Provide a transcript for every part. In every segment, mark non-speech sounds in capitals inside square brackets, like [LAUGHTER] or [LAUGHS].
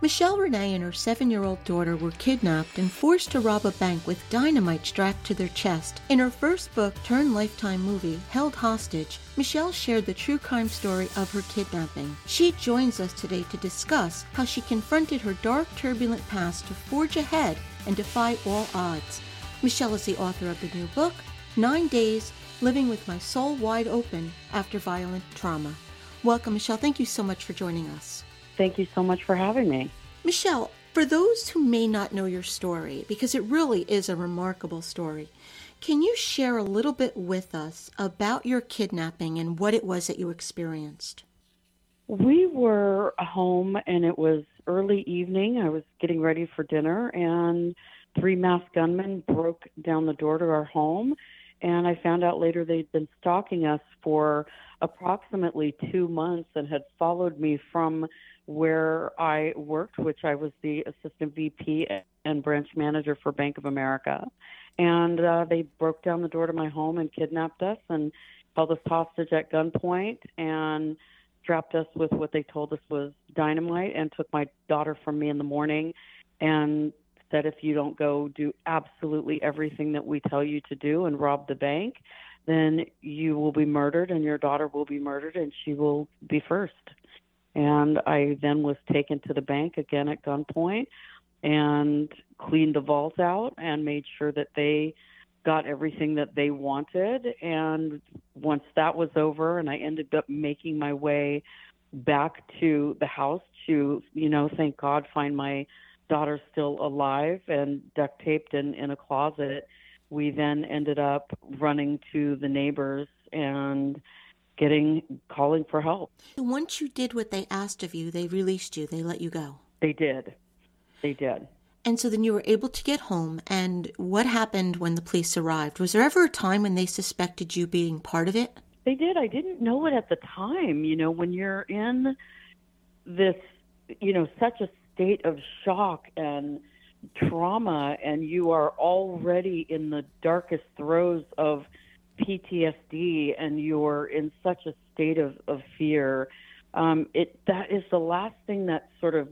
Michelle Renee and her seven year old daughter were kidnapped and forced to rob a bank with dynamite strapped to their chest. In her first book turned lifetime movie, Held Hostage, Michelle shared the true crime story of her kidnapping. She joins us today to discuss how she confronted her dark, turbulent past to forge ahead and defy all odds. Michelle is the author of the new book, Nine Days Living with My Soul Wide Open After Violent Trauma. Welcome, Michelle. Thank you so much for joining us. Thank you so much for having me. Michelle, for those who may not know your story, because it really is a remarkable story, can you share a little bit with us about your kidnapping and what it was that you experienced? We were home and it was early evening. I was getting ready for dinner and three masked gunmen broke down the door to our home and I found out later they'd been stalking us for approximately 2 months and had followed me from where I worked, which I was the assistant VP and branch manager for Bank of America. And uh, they broke down the door to my home and kidnapped us and held us hostage at gunpoint and strapped us with what they told us was dynamite and took my daughter from me in the morning and said if you don't go do absolutely everything that we tell you to do and rob the bank, then you will be murdered and your daughter will be murdered and she will be first. And I then was taken to the bank again at gunpoint and cleaned the vault out and made sure that they got everything that they wanted. And once that was over, and I ended up making my way back to the house to, you know, thank God, find my daughter still alive and duct taped in, in a closet. We then ended up running to the neighbors and getting calling for help. Once you did what they asked of you, they released you, they let you go. They did. They did. And so then you were able to get home. And what happened when the police arrived? Was there ever a time when they suspected you being part of it? They did. I didn't know it at the time. You know, when you're in this, you know, such a state of shock and trauma, and you are already in the darkest throes of PTSD and you're in such a state of, of fear, um, it that is the last thing that sort of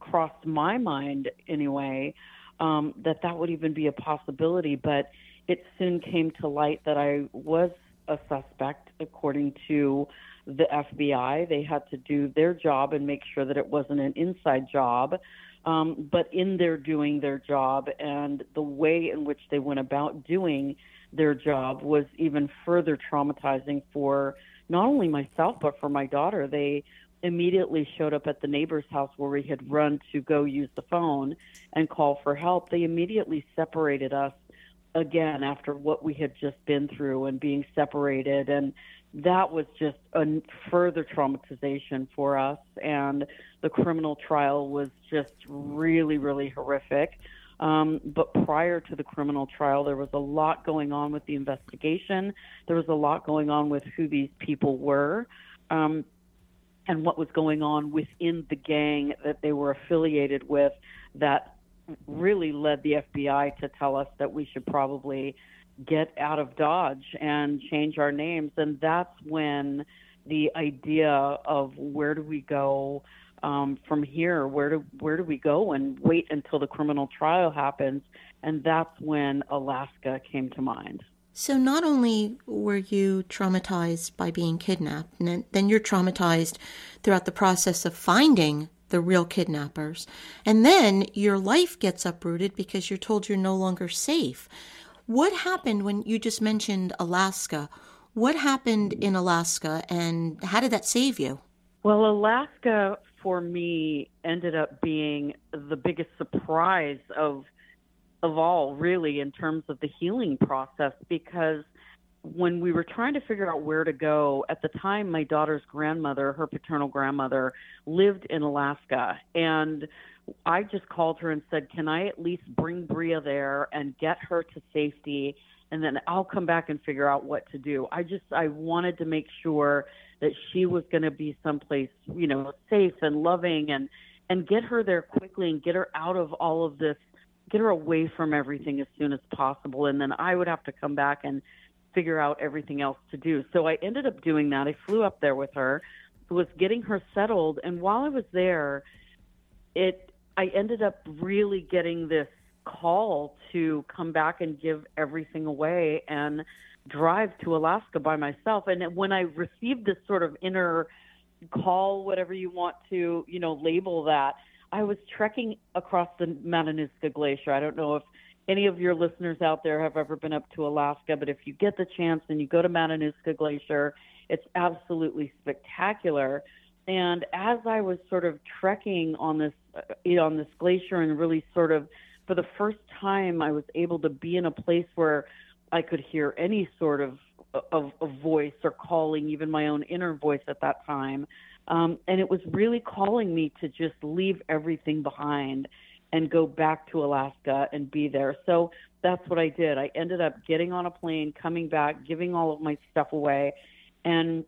crossed my mind anyway, um, that that would even be a possibility. But it soon came to light that I was a suspect according to the FBI. They had to do their job and make sure that it wasn't an inside job. Um, but in their doing their job and the way in which they went about doing their job was even further traumatizing for not only myself but for my daughter. They immediately showed up at the neighbor's house where we had run to go use the phone and call for help. They immediately separated us again after what we had just been through and being separated and that was just a further traumatization for us and the criminal trial was just really really horrific um, but prior to the criminal trial, there was a lot going on with the investigation. There was a lot going on with who these people were um, and what was going on within the gang that they were affiliated with that really led the FBI to tell us that we should probably get out of Dodge and change our names. And that's when the idea of where do we go um, from here? Where do where do we go and wait until the criminal trial happens? And that's when Alaska came to mind. So not only were you traumatized by being kidnapped, then you're traumatized throughout the process of finding the real kidnappers. And then your life gets uprooted because you're told you're no longer safe. What happened when you just mentioned Alaska? What happened in Alaska and how did that save you? Well, Alaska for me ended up being the biggest surprise of of all really in terms of the healing process because when we were trying to figure out where to go at the time my daughter's grandmother her paternal grandmother lived in alaska. And i just called her and said can i at least bring bria there and get her to safety? And then i'll come back and figure out what to do. I just i wanted to make sure that she was going to be someplace you know safe and loving and and get her there quickly and get her out of all of this get her away from everything as soon as possible and then i would have to come back and figure out everything else to do. So I ended up doing that. I flew up there with her, was getting her settled, and while I was there, it I ended up really getting this call to come back and give everything away and drive to Alaska by myself. And when I received this sort of inner call, whatever you want to, you know, label that, I was trekking across the Matanuska Glacier. I don't know if any of your listeners out there have ever been up to Alaska, but if you get the chance and you go to Matanuska Glacier, it's absolutely spectacular. And as I was sort of trekking on this uh, on this glacier and really sort of for the first time I was able to be in a place where I could hear any sort of of, of voice or calling, even my own inner voice at that time. Um, and it was really calling me to just leave everything behind and go back to Alaska and be there. So that's what I did. I ended up getting on a plane, coming back, giving all of my stuff away, and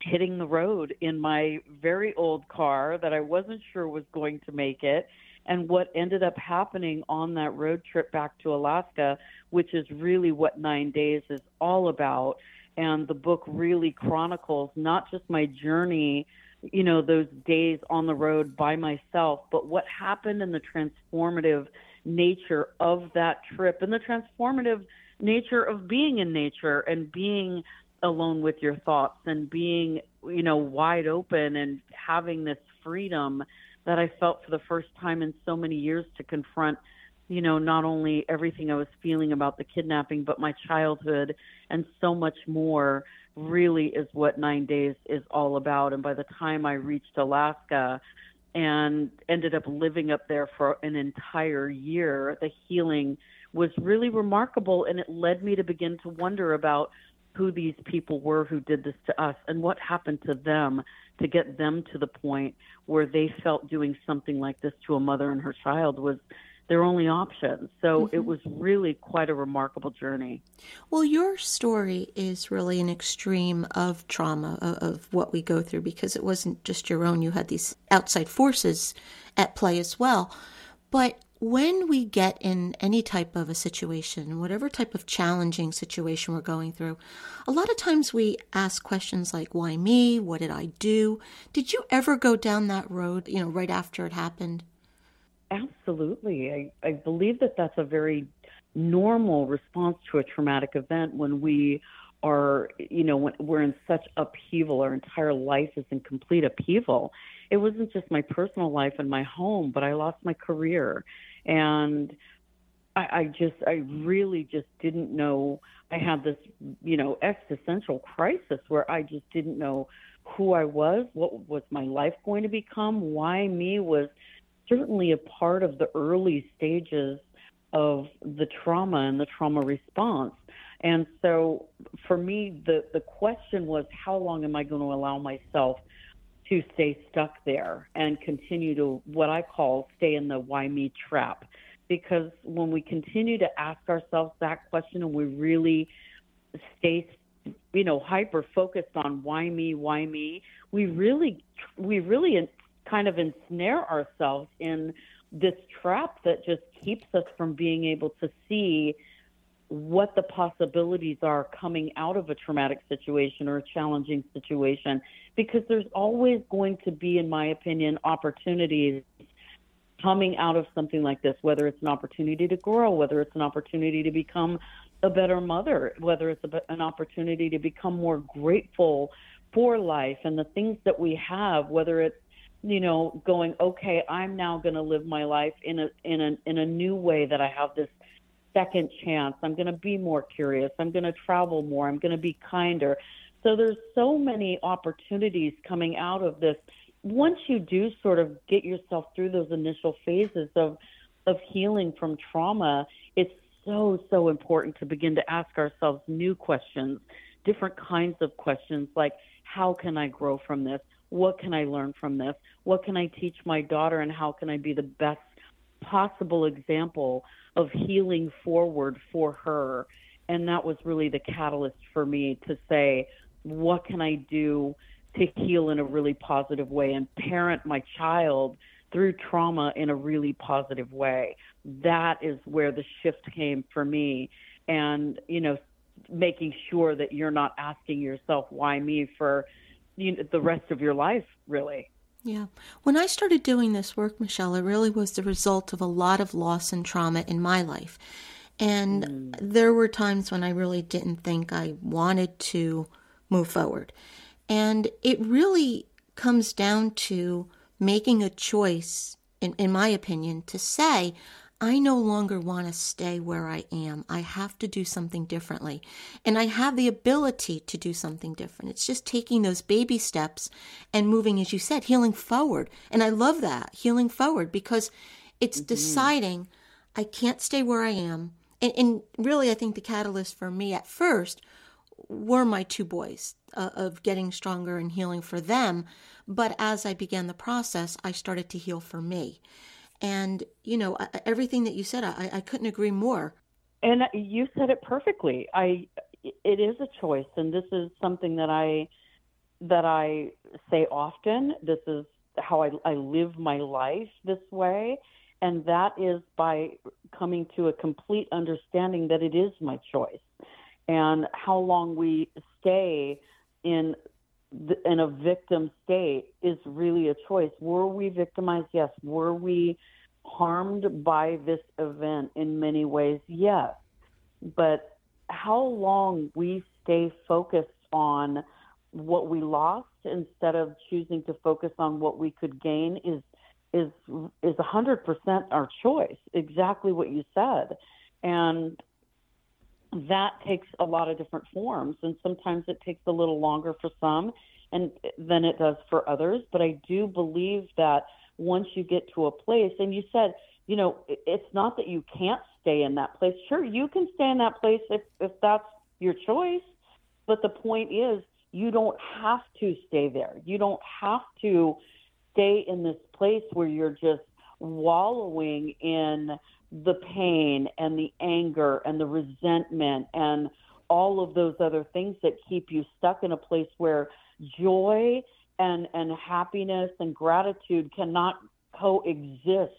hitting the road in my very old car that I wasn't sure was going to make it. And what ended up happening on that road trip back to Alaska, which is really what nine days is all about. And the book really chronicles not just my journey you know, those days on the road by myself, but what happened in the transformative nature of that trip and the transformative nature of being in nature and being alone with your thoughts and being, you know, wide open and having this freedom that I felt for the first time in so many years to confront, you know, not only everything I was feeling about the kidnapping, but my childhood and so much more really is what nine days is all about. And by the time I reached Alaska and ended up living up there for an entire year, the healing was really remarkable. And it led me to begin to wonder about who these people were who did this to us and what happened to them to get them to the point where they felt doing something like this to a mother and her child was their only option. So mm-hmm. it was really quite a remarkable journey. Well, your story is really an extreme of trauma, of, of, what we go through, because it wasn't just your own. You had these outside forces at play as well. But when we get in any type of a situation, whatever type of challenging situation we're going through, a lot of times we ask questions like, why me? What did I do? Did you ever go down that road, you know, right after it happened? Absolutely. I, I believe that that's a very normal response to a traumatic event when we are, you know, when we're in such upheaval, our entire life is in complete upheaval. It wasn't just my personal life and my home, but I lost my career. And I, I just, I really just didn't know. I had this, you know, existential crisis where I just didn't know who I was, what was my life going to become, why me was certainly a part of the early stages of the trauma and the trauma response. And so for me, the, the question was how long am I going to allow myself to stay stuck there and continue to what I call stay in the why me trap? Because when we continue to ask ourselves that question and we really stay you know hyper focused on why me why me we really we really kind of ensnare ourselves in this trap that just keeps us from being able to see what the possibilities are coming out of a traumatic situation or a challenging situation because there's always going to be in my opinion opportunities coming out of something like this whether it's an opportunity to grow whether it's an opportunity to become a better mother whether it's a, an opportunity to become more grateful for life and the things that we have whether it's you know, going, okay, I'm now going to live my life in a in a in a new way that I have this second chance. I'm going to be more curious. I'm going to travel more. I'm going to be kinder. So there's so many opportunities coming out of this. Once you do sort of get yourself through those initial phases of of healing from trauma, it's so so important to begin to ask ourselves new questions, different kinds of questions like how can I grow from this? What can I learn from this? What can I teach my daughter and how can I be the best possible example of healing forward for her? And that was really the catalyst for me to say, what can I do to heal in a really positive way and parent my child through trauma in a really positive way? That is where the shift came for me. And, you know, making sure that you're not asking yourself, why me for you know, the rest of your life, really. Yeah. When I started doing this work, Michelle, it really was the result of a lot of loss and trauma in my life. And mm. there were times when I really didn't think I wanted to move forward. And it really comes down to making a choice, in, in my opinion, to say, I no longer want to stay where I am. I have to do something differently. And I have the ability to do something different. It's just taking those baby steps and moving, as you said, healing forward. And I love that, healing forward, because it's mm-hmm. deciding I can't stay where I am. And, and, really, I think the catalyst for me at first were my two boys uh, of getting stronger and healing for them. But as I began the process, I started to heal for me. And, you know, everything that you said, I, I couldn't agree more. And you said it perfectly. I, it is a choice. And this is something that I, that I say often. This is how I, I live my life this way. And that is by coming to a complete understanding that it is my choice. And how long we stay in in a victim state is really a choice. Were we victimized? Yes. Were we harmed by this event in many ways? Yes. But how long we stay focused on what we lost instead of choosing to focus on what we could gain is is is a hundred percent our choice. Exactly what you said, and that takes a lot of different forms, and sometimes it takes a little longer for some, and than it does for others. But I do believe that once you get to a place, and you said, you know, it's not that you can't stay in that place. Sure, you can stay in that place if if that's your choice, but the point is, you don't have to stay there. You don't have to stay in this place where you're just wallowing in the pain and the anger and the resentment and all of those other things that keep you stuck in a place where joy and and happiness and gratitude cannot coexist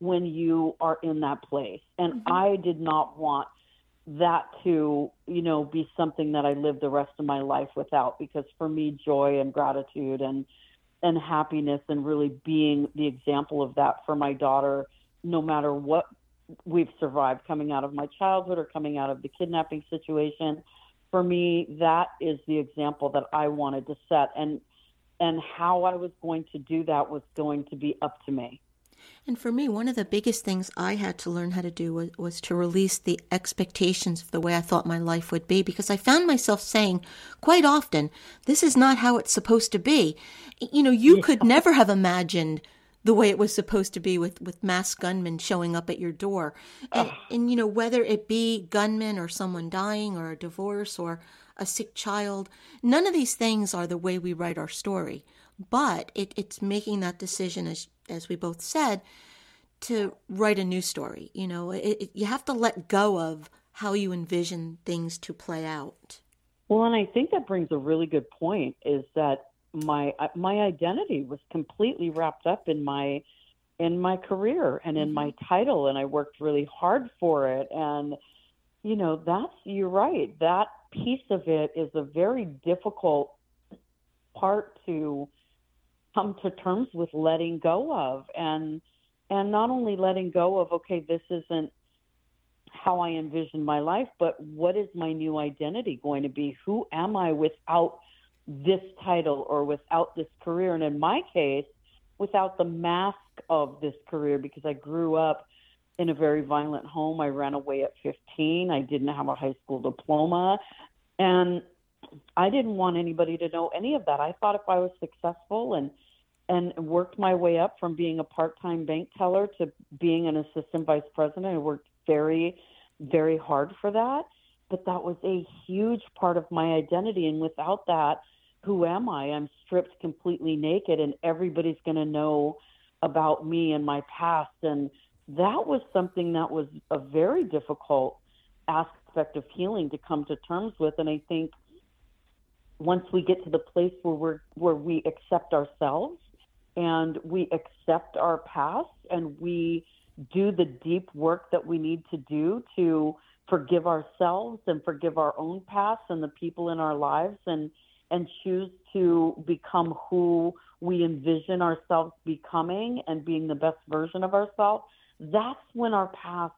when you are in that place and mm-hmm. i did not want that to you know be something that i live the rest of my life without because for me joy and gratitude and and happiness and really being the example of that for my daughter no matter what we've survived coming out of my childhood or coming out of the kidnapping situation for me that is the example that I wanted to set and and how I was going to do that was going to be up to me. And for me, one of the biggest things I had to learn how to do was, was to release the expectations of the way I thought my life would be because I found myself saying quite often, This is not how it's supposed to be. You know, you yeah. could never have imagined the way it was supposed to be with, with mass gunmen showing up at your door. And, and, you know, whether it be gunmen or someone dying or a divorce or a sick child, none of these things are the way we write our story. But it, it's making that decision, as, as we both said, to write a new story. You know, it, it, you have to let go of how you envision things to play out. Well, and I think that brings a really good point is that my uh, my identity was completely wrapped up in my in my career and in my mm-hmm. title and I worked really hard for it. And you know that's you're right that piece of it is a very difficult part to come to terms with letting go of. And and not only letting go of okay this isn't how I envision my life but what is my new identity going to be? Who am I without this title or without this career. And in my case, without the mask of this career, because I grew up in a very violent home. I ran away at 15. I didn't have a high school diploma. And I didn't want anybody to know any of that. I thought if I was successful and and worked my way up from being a part-time bank teller to being an assistant vice president, I worked very very hard for that, but that was a huge part of my identity and without that, who am I? I'm stripped completely naked and everybody's going to know about me and my past and that was something that was a very difficult aspect of healing to come to terms with and I think once we get to the place where we're where we accept ourselves and we accept our past and we do the deep work that we need to do to forgive ourselves and forgive our own past and the people in our lives and and choose to become who we envision ourselves becoming and being the best version of ourselves that's when our past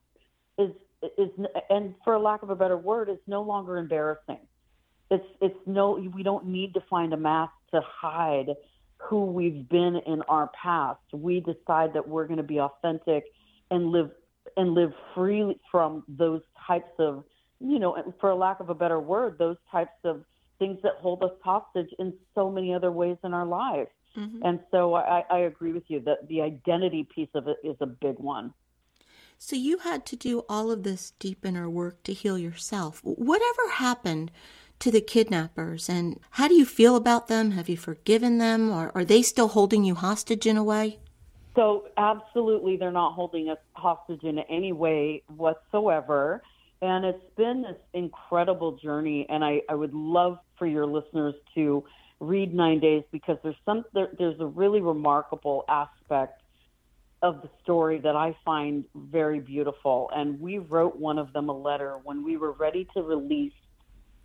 is is and for lack of a better word is no longer embarrassing. It's it's no we don't need to find a mask to hide who we've been in our past. We decide that we're going to be authentic and live and live free from those types of you know for lack of a better word those types of things that hold us hostage in so many other ways in our lives mm-hmm. and so I, I agree with you that the identity piece of it is a big one so you had to do all of this deep inner work to heal yourself whatever happened to the kidnappers and how do you feel about them have you forgiven them or are they still holding you hostage in a way so, absolutely, they're not holding us hostage in any way whatsoever. And it's been this incredible journey. And I, I would love for your listeners to read Nine Days because there's some there, there's a really remarkable aspect of the story that I find very beautiful. And we wrote one of them a letter when we were ready to release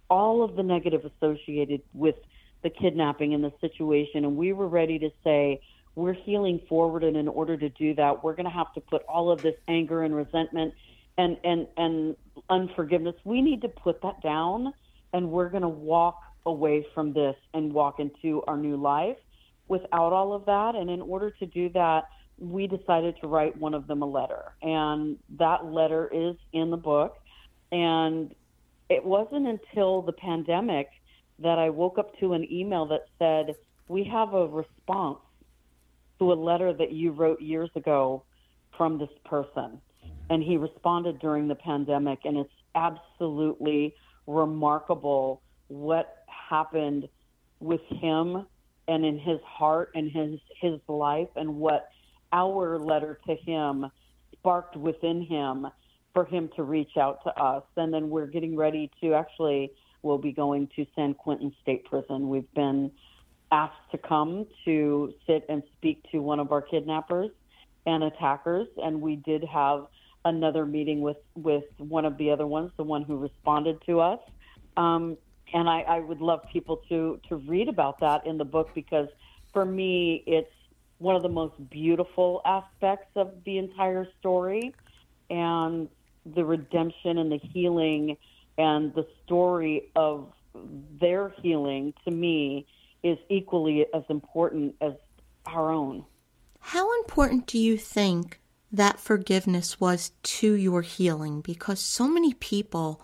all of the negative associated with the kidnapping and the situation. And we were ready to say, we're healing forward and in order to do that we're going to have to put all of this anger and resentment and and and unforgiveness we need to put that down and we're going to walk away from this and walk into our new life. Without all of that and in order to do that we decided to write one of them a letter. And that letter is in the book. And it wasn't until the pandemic that I woke up to an email that said we have a response to a letter that you wrote years ago from this person. And he responded during the pandemic, and it's absolutely remarkable what happened with him and in his heart and his his life and what our letter to him sparked within him for him to reach out to us and then we're getting ready to actually we'll be going to San Quentin State Prison. We've been asked to come to sit and speak to one of our kidnappers and attackers, and we did have another meeting with with one of the other ones, the one who responded to us. Um, and I, I would love people to to read about that in the book because for me, it's one of the most beautiful aspects of the entire story, and the redemption and the healing and the story of their healing to me is equally as important as our own. How important do you think that forgiveness was to your healing? Because so many people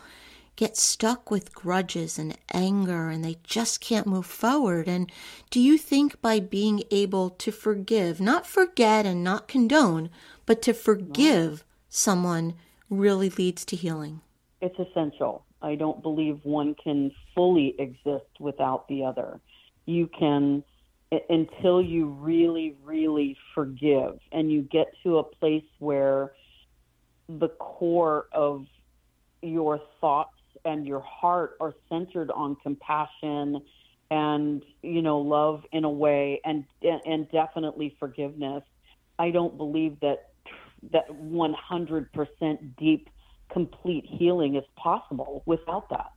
get stuck with grudges and anger and they just can't move forward. And do you think by being able to forgive, not forget and not condone, but to forgive someone really leads to healing? It's essential. I don't believe one can fully exist without the other you can until you really really forgive and you get to a place where the core of your thoughts and your heart are centered on compassion and you know love in a way and and definitely forgiveness i don't believe that that 100% deep complete healing is possible without that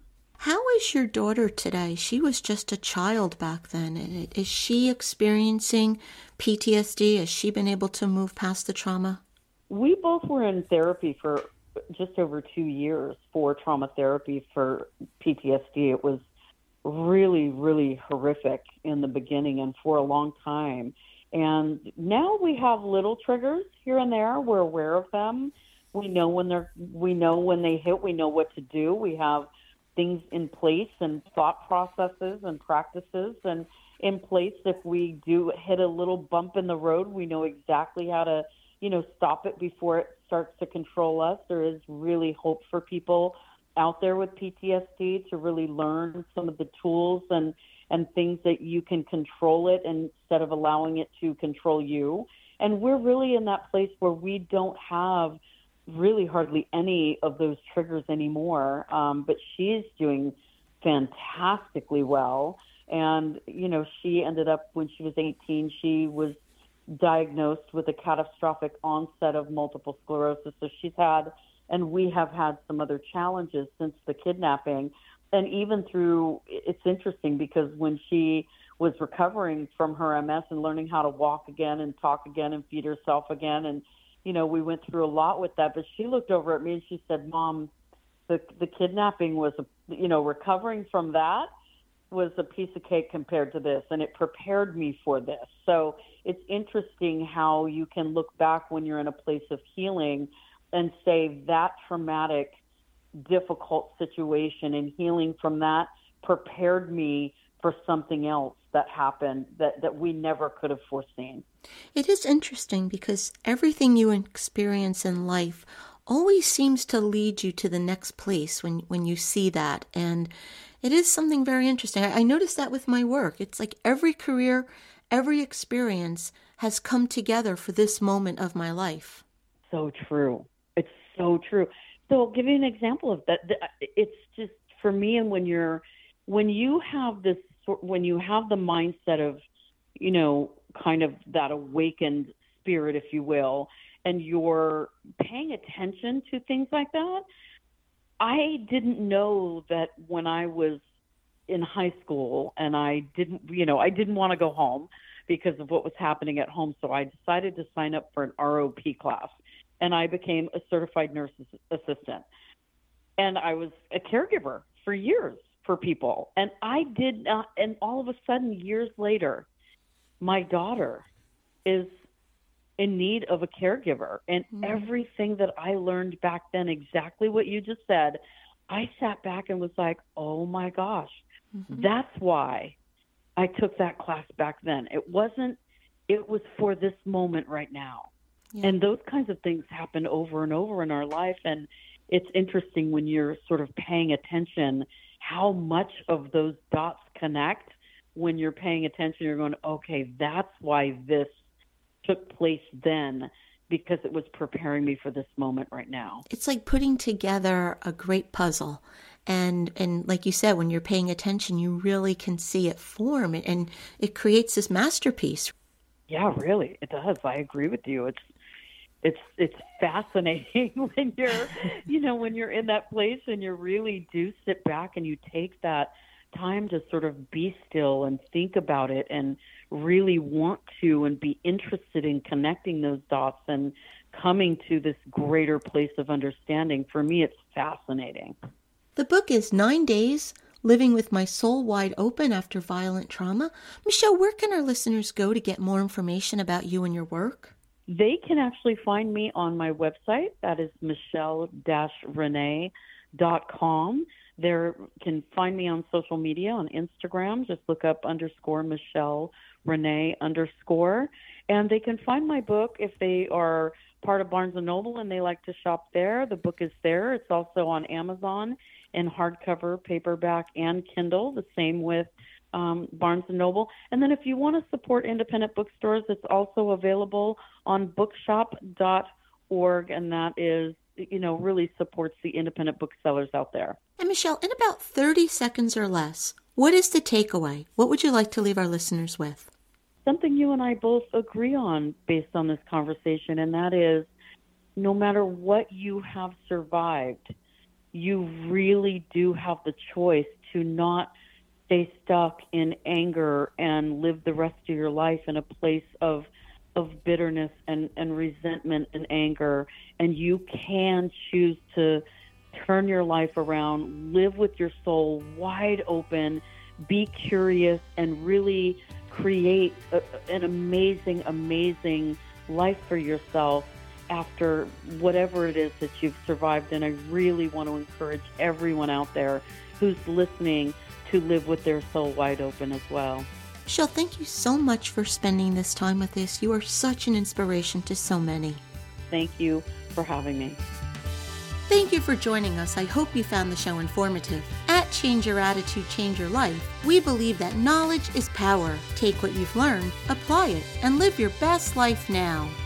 how is your daughter today? She was just a child back then. Is she experiencing PTSD? Has she been able to move past the trauma? We both were in therapy for just over two years for trauma therapy for PTSD. It was really, really horrific in the beginning and for a long time. And now we have little triggers here and there. We're aware of them. We know when they're we know when they hit. We know what to do. We have things in place and thought processes and practices and in place. If we do hit a little bump in the road we know exactly how to you know stop it before it starts to control us. There is really hope for people out there with PTSD to really learn some of the tools and and things that you can control it instead of allowing it to control you. And we're really in that place where we don't have really hardly any of those triggers anymore. Um, but she's doing fantastically well. And, you know, she ended up, when she was 18, she was diagnosed with a catastrophic onset of multiple sclerosis. So she's had, and we have had some other challenges since the kidnapping. And even through, it's interesting because when she was recovering from her MS and learning how to walk again and talk again and feed herself again and you know, we went through a lot with that. But she looked over at me and she said, "Mom, the the kidnapping was, a, you know, recovering from that was a piece of cake compared to this, and it prepared me for this." So it's interesting how you can look back when you're in a place of healing and say that traumatic, difficult situation and healing from that prepared me for something else that happened that, that we never could have foreseen. It is interesting because everything you experience in life always seems to lead you to the next place when, when you see that. And it is something very interesting. I, I noticed that with my work. It's like every career, every experience has come together for this moment of my life. So true. It's so true. So I'll give you an example of that. It's just for me, and when you're when you have this when you have the mindset of, you know, kind of that awakened spirit, if you will, and you're paying attention to things like that. I didn't know that when I was in high school and I didn't, you know, I didn't want to go home because of what was happening at home. So I decided to sign up for an ROP class and I became a certified nurse assistant. And I was a caregiver for years for people. And I did not, and all of a sudden, years later, my daughter is in need of a caregiver. And mm-hmm. everything that I learned back then, exactly what you just said, I sat back and was like, oh my gosh, mm-hmm. that's why I took that class back then. It wasn't, it was for this moment right now. Yeah. And those kinds of things happen over and over in our life. And it's interesting when you're sort of paying attention how much of those dots connect when you're paying attention. You're going, okay, that's why this took place then because it was preparing me for this moment right now. It's like putting together a great puzzle. And and like you said, when you're paying attention, you really can see it form and it creates this masterpiece. Yeah, really. It does. I agree with you. It's it's it's fascinating [LAUGHS] when you're you know when you're in that place and you really do sit back and you take that time to sort of be still and think about it and really want to and be interested in connecting those dots and coming to this greater place of understanding for me it's fascinating. The book is 9 days living with my soul wide open after violent trauma. Michelle where can our listeners go to get more information about you and your work they can actually find me on my website. That is michelle-renee.com. There can find me on social media on Instagram. Just look up underscore Michelle Renee underscore. And they can find my book if they are part of Barnes and Noble and they like to shop there. The book is there. It's also on Amazon in hardcover, paperback, and Kindle. The same with um, Barnes and Noble. And then if you want to support independent bookstores, it's also available on bookshop.org, and that is you know really supports the independent booksellers out there. And Michelle, in about 30 seconds or less, what is the takeaway? What would you like to leave our listeners with? Something you and I both agree on based on this conversation, and that is no matter what you have survived, you really do have the choice to not stay stuck in anger and live the rest of your life in a place of of bitterness and, and resentment and anger and you can choose to turn your life around live with your soul wide open be curious and really create a, an amazing amazing life for yourself after whatever it is that you've survived. And I really want to encourage everyone out there who's listening to live with their soul wide open as well. Michelle, thank you so much for spending this time with us. You are such an inspiration to so many. Thank you for having me. Thank you for joining us. I hope you found the show informative. At Change Your Attitude, Change Your Life, we believe that knowledge is power. Take what you've learned, apply it, and live your best life now.